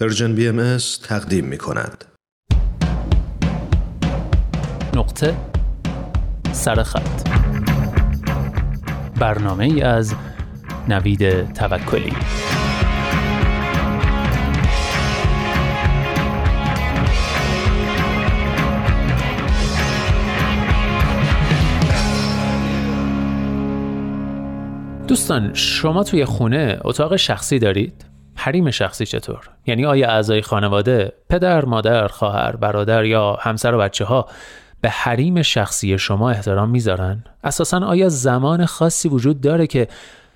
پرژن بی ام تقدیم می کند. نقطه سرخط برنامه ای از نوید توکلی دوستان شما توی خونه اتاق شخصی دارید؟ حریم شخصی چطور؟ یعنی آیا اعضای خانواده، پدر، مادر، خواهر، برادر یا همسر و بچه ها به حریم شخصی شما احترام می‌ذارن؟ اساسا آیا زمان خاصی وجود داره که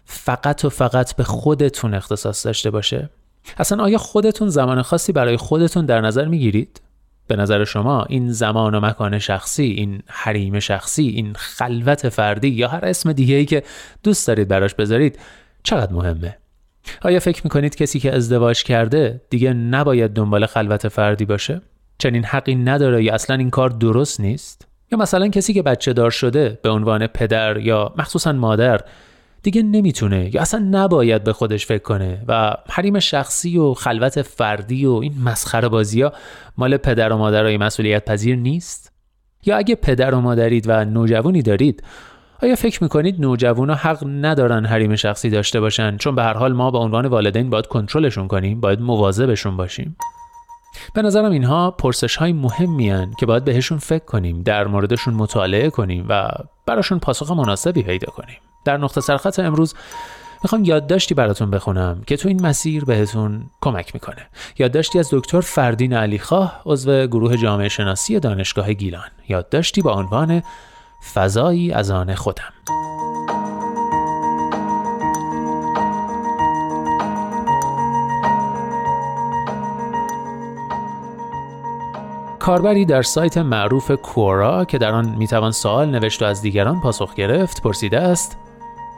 فقط و فقط به خودتون اختصاص داشته باشه؟ اصلا آیا خودتون زمان خاصی برای خودتون در نظر می‌گیرید؟ به نظر شما این زمان و مکان شخصی، این حریم شخصی، این خلوت فردی یا هر اسم دیگه ای که دوست دارید براش بذارید چقدر مهمه؟ آیا فکر می‌کنید کسی که ازدواج کرده دیگه نباید دنبال خلوت فردی باشه؟ چنین حقی نداره یا اصلا این کار درست نیست؟ یا مثلا کسی که بچه دار شده به عنوان پدر یا مخصوصا مادر دیگه نمی‌تونه یا اصلا نباید به خودش فکر کنه و حریم شخصی و خلوت فردی و این مسخره بازی ها مال پدر و مادرای مسئولیت پذیر نیست؟ یا اگه پدر و مادرید و نوجوانی دارید آیا فکر می‌کنید نوجوانا حق ندارن حریم شخصی داشته باشن؟ چون به هر حال ما به عنوان والدین باید کنترلشون کنیم باید مواظبشون باشیم. به نظرم اینها پرسش های مهمی که باید بهشون فکر کنیم در موردشون مطالعه کنیم و براشون پاسخ مناسبی پیدا کنیم. در نقطه سرخط امروز می‌خوام یادداشتی براتون بخونم که تو این مسیر بهتون کمک می‌کنه. یادداشتی از دکتر فردین علیخواه عضو گروه جامعه شناسی دانشگاه گیلان. یادداشتی با عنوان فضایی از آن خودم. کاربری در سایت معروف کورا که در آن می‌توان سوال نوشت و از دیگران پاسخ گرفت پرسیده است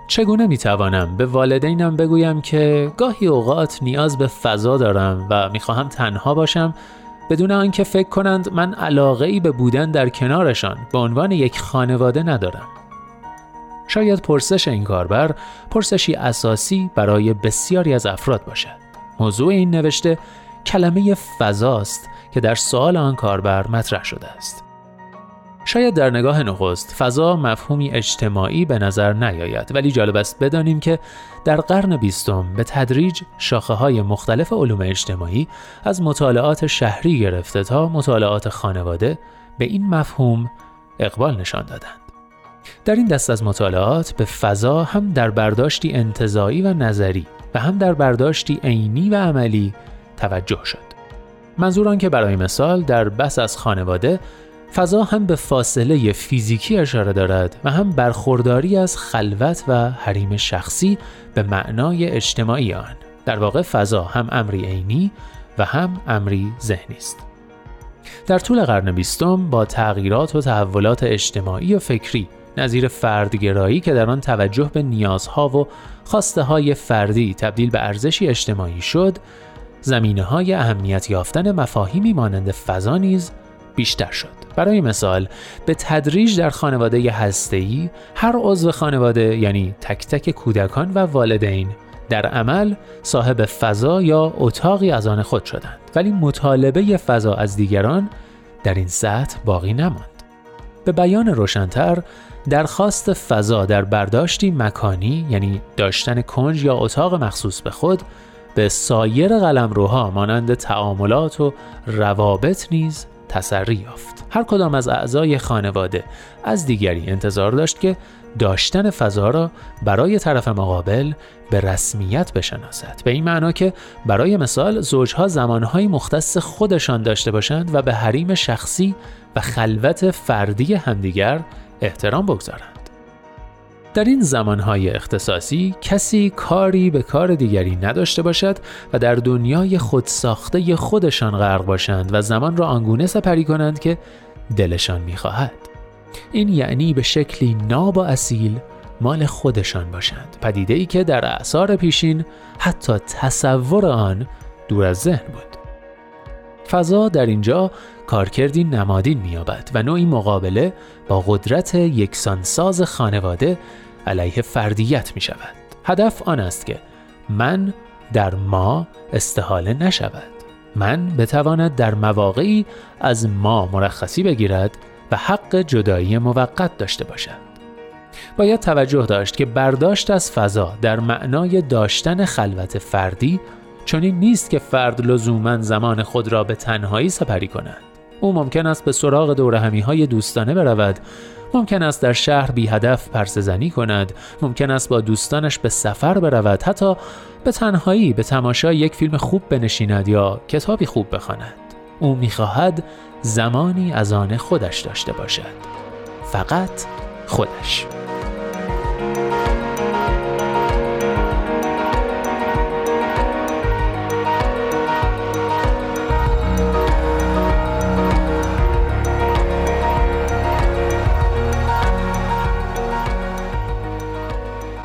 چگونه می‌توانم به والدینم بگویم که گاهی اوقات نیاز به فضا دارم و می‌خواهم تنها باشم بدون آنکه فکر کنند من علاقه ای به بودن در کنارشان به عنوان یک خانواده ندارم. شاید پرسش این کاربر پرسشی اساسی برای بسیاری از افراد باشد. موضوع این نوشته کلمه فضاست که در سوال آن کاربر مطرح شده است. شاید در نگاه نخست فضا مفهومی اجتماعی به نظر نیاید ولی جالب است بدانیم که در قرن بیستم به تدریج شاخه های مختلف علوم اجتماعی از مطالعات شهری گرفته تا مطالعات خانواده به این مفهوم اقبال نشان دادند. در این دست از مطالعات به فضا هم در برداشتی انتظایی و نظری و هم در برداشتی عینی و عملی توجه شد. منظور که برای مثال در بس از خانواده فضا هم به فاصله فیزیکی اشاره دارد و هم برخورداری از خلوت و حریم شخصی به معنای اجتماعی آن. در واقع فضا هم امری عینی و هم امری ذهنی است. در طول قرن بیستم با تغییرات و تحولات اجتماعی و فکری نظیر فردگرایی که در آن توجه به نیازها و خواسته های فردی تبدیل به ارزشی اجتماعی شد زمینه های اهمیت یافتن مفاهیمی مانند فضا نیز بیشتر شد. برای مثال به تدریج در خانواده هسته‌ای هر عضو خانواده یعنی تک تک کودکان و والدین در عمل صاحب فضا یا اتاقی از آن خود شدند ولی مطالبه فضا از دیگران در این سطح باقی نماند. به بیان روشنتر درخواست فضا در برداشتی مکانی یعنی داشتن کنج یا اتاق مخصوص به خود به سایر قلمروها مانند تعاملات و روابط نیز تسری یافت. هر کدام از اعضای خانواده از دیگری انتظار داشت که داشتن فضا را برای طرف مقابل به رسمیت بشناسد. به این معنا که برای مثال زوجها زمانهایی مختص خودشان داشته باشند و به حریم شخصی و خلوت فردی همدیگر احترام بگذارند. در این زمانهای اختصاصی کسی کاری به کار دیگری نداشته باشد و در دنیای خودساخته خودشان غرق باشند و زمان را آنگونه سپری کنند که دلشان می‌خواهد. این یعنی به شکلی ناب و اصیل مال خودشان باشند پدیده ای که در اعثار پیشین حتی تصور آن دور از ذهن بود فضا در اینجا کارکردی نمادین مییابد و نوعی مقابله با قدرت یکسانساز خانواده علیه فردیت می شود. هدف آن است که من در ما استحاله نشود. من بتواند در مواقعی از ما مرخصی بگیرد و حق جدایی موقت داشته باشد. باید توجه داشت که برداشت از فضا در معنای داشتن خلوت فردی چنین نیست که فرد لزوما زمان خود را به تنهایی سپری کند. او ممکن است به سراغ دورهمی های دوستانه برود. ممکن است در شهر بی هدف پرسزنی کند. ممکن است با دوستانش به سفر برود. حتی به تنهایی به تماشای یک فیلم خوب بنشیند یا کتابی خوب بخواند. او می‌خواهد زمانی از آن خودش داشته باشد. فقط خودش.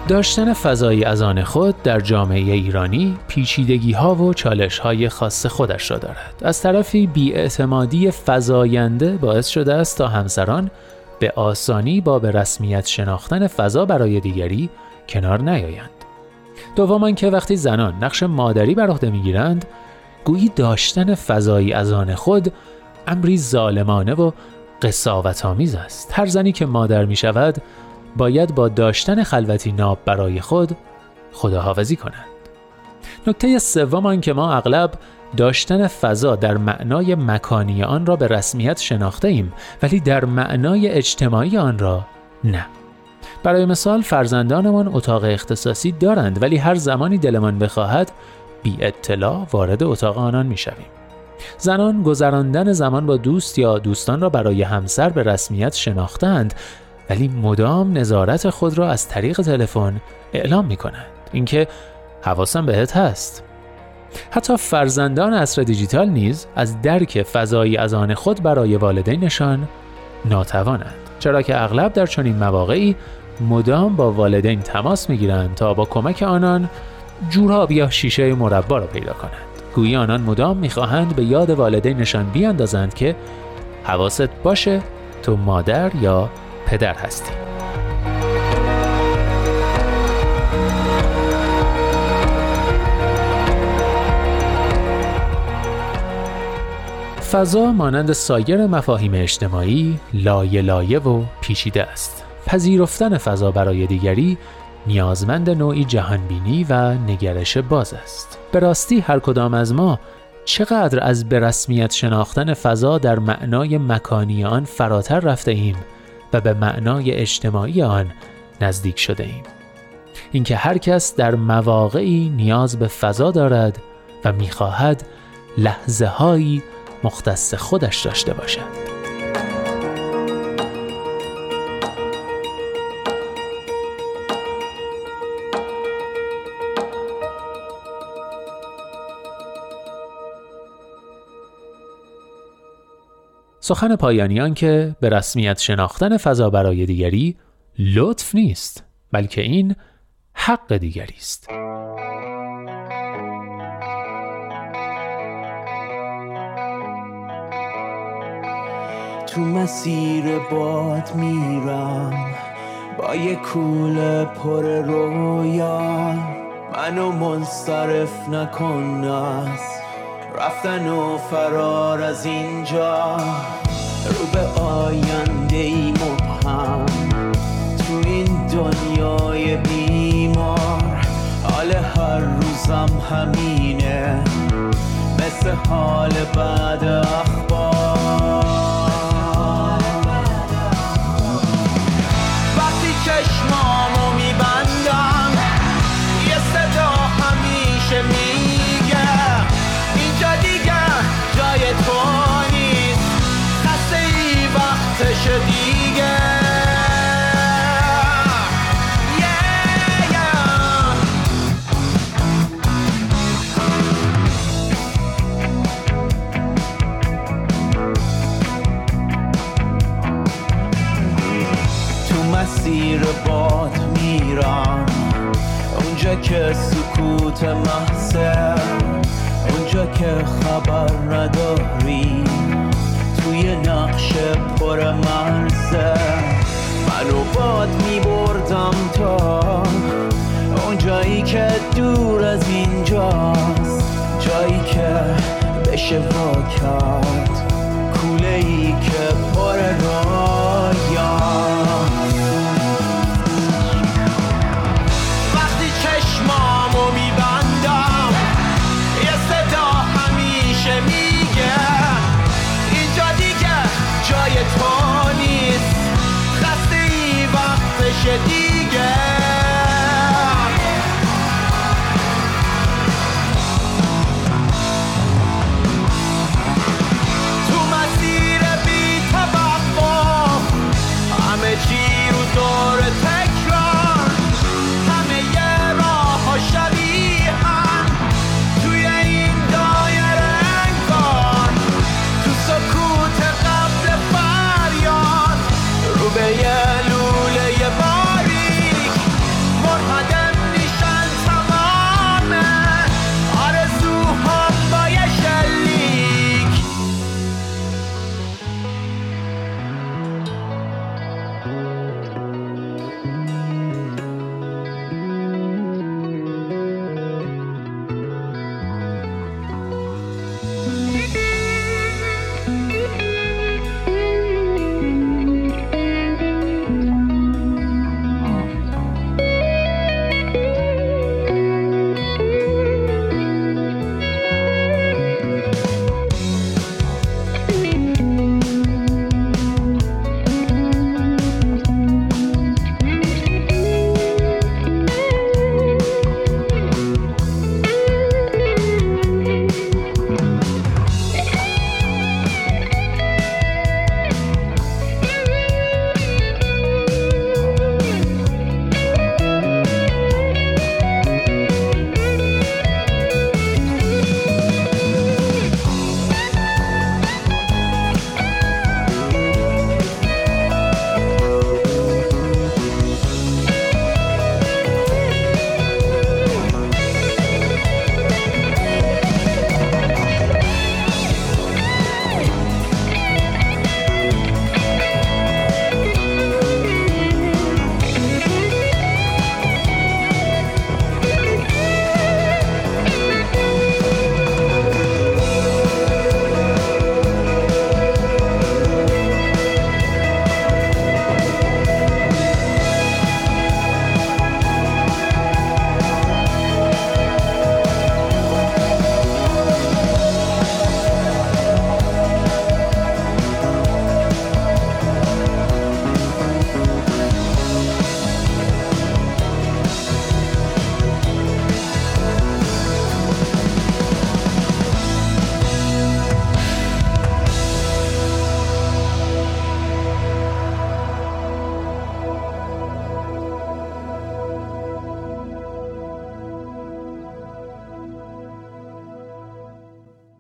داشتن فضایی از آن خود در جامعه ایرانی پیچیدگی ها و چالش های خاص خودش را دارد. از طرفی بیاعتمادی فضاینده باعث شده است تا همسران به آسانی با به رسمیت شناختن فضا برای دیگری کنار نیایند. دوم که وقتی زنان نقش مادری بر عهده می‌گیرند گویی داشتن فضایی از آن خود امری ظالمانه و قصاوت آمیز است. هر زنی که مادر می شود باید با داشتن خلوتی ناب برای خود خداحافظی کنند. نکته سوم که ما اغلب داشتن فضا در معنای مکانی آن را به رسمیت شناخته ایم ولی در معنای اجتماعی آن را نه. برای مثال فرزندانمان اتاق اختصاصی دارند ولی هر زمانی دلمان بخواهد بی اطلاع وارد اتاق آنان می شویم. زنان گذراندن زمان با دوست یا دوستان را برای همسر به رسمیت شناختند ولی مدام نظارت خود را از طریق تلفن اعلام می کنند اینکه حواسم بهت هست. حتی فرزندان اصر دیجیتال نیز از درک فضایی از آن خود برای والدینشان ناتوانند. چرا که اغلب در چنین مواقعی مدام با والدین تماس می‌گیرند تا با کمک آنان جوراب یا شیشه مربا را پیدا کنند. گویی آنان مدام می‌خواهند به یاد والدینشان بیاندازند که حواست باشه تو مادر یا پدر هستی فضا مانند سایر مفاهیم اجتماعی لایه لایه و پیچیده است. پذیرفتن فضا برای دیگری نیازمند نوعی جهانبینی و نگرش باز است. به راستی هر کدام از ما چقدر از به رسمیت شناختن فضا در معنای مکانی آن فراتر رفته ایم و به معنای اجتماعی آن نزدیک شده ایم. اینکه هر کس در مواقعی نیاز به فضا دارد و می‌خواهد لحظه هایی مختص خودش داشته باشد. سخن پایانیان که به رسمیت شناختن فضا برای دیگری لطف نیست بلکه این حق دیگری است. تو مسیر باد میرم با یه کول پر رویا منو منصرف نکن رفتن و فرار از اینجا. رو به آینده ای مبهم. تو این دنیای بیمار حال هر روزم همینه. مثل حال بعد اخبار توی نقش پر مرزه. منو باد میبردم تا اون جایی که دور از اینجاست. جایی که میشه وا کرد کوله ای که پر رایا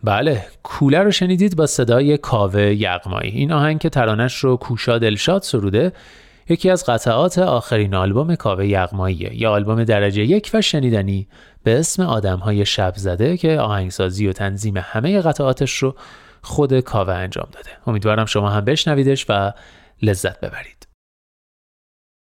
بله کوله رو شنیدید با صدای کاوه یغمایی. این آهنگ که ترانش رو کوشا دلشاد سروده یکی از قطعات آخرین آلبوم کاوه یغماییه. یا آلبوم درجه یک و شنیدنی به اسم آدمهای شب زده که آهنگسازی و تنظیم همه قطعاتش رو خود کاوه انجام داده. امیدوارم شما هم بشنویدش و لذت ببرید.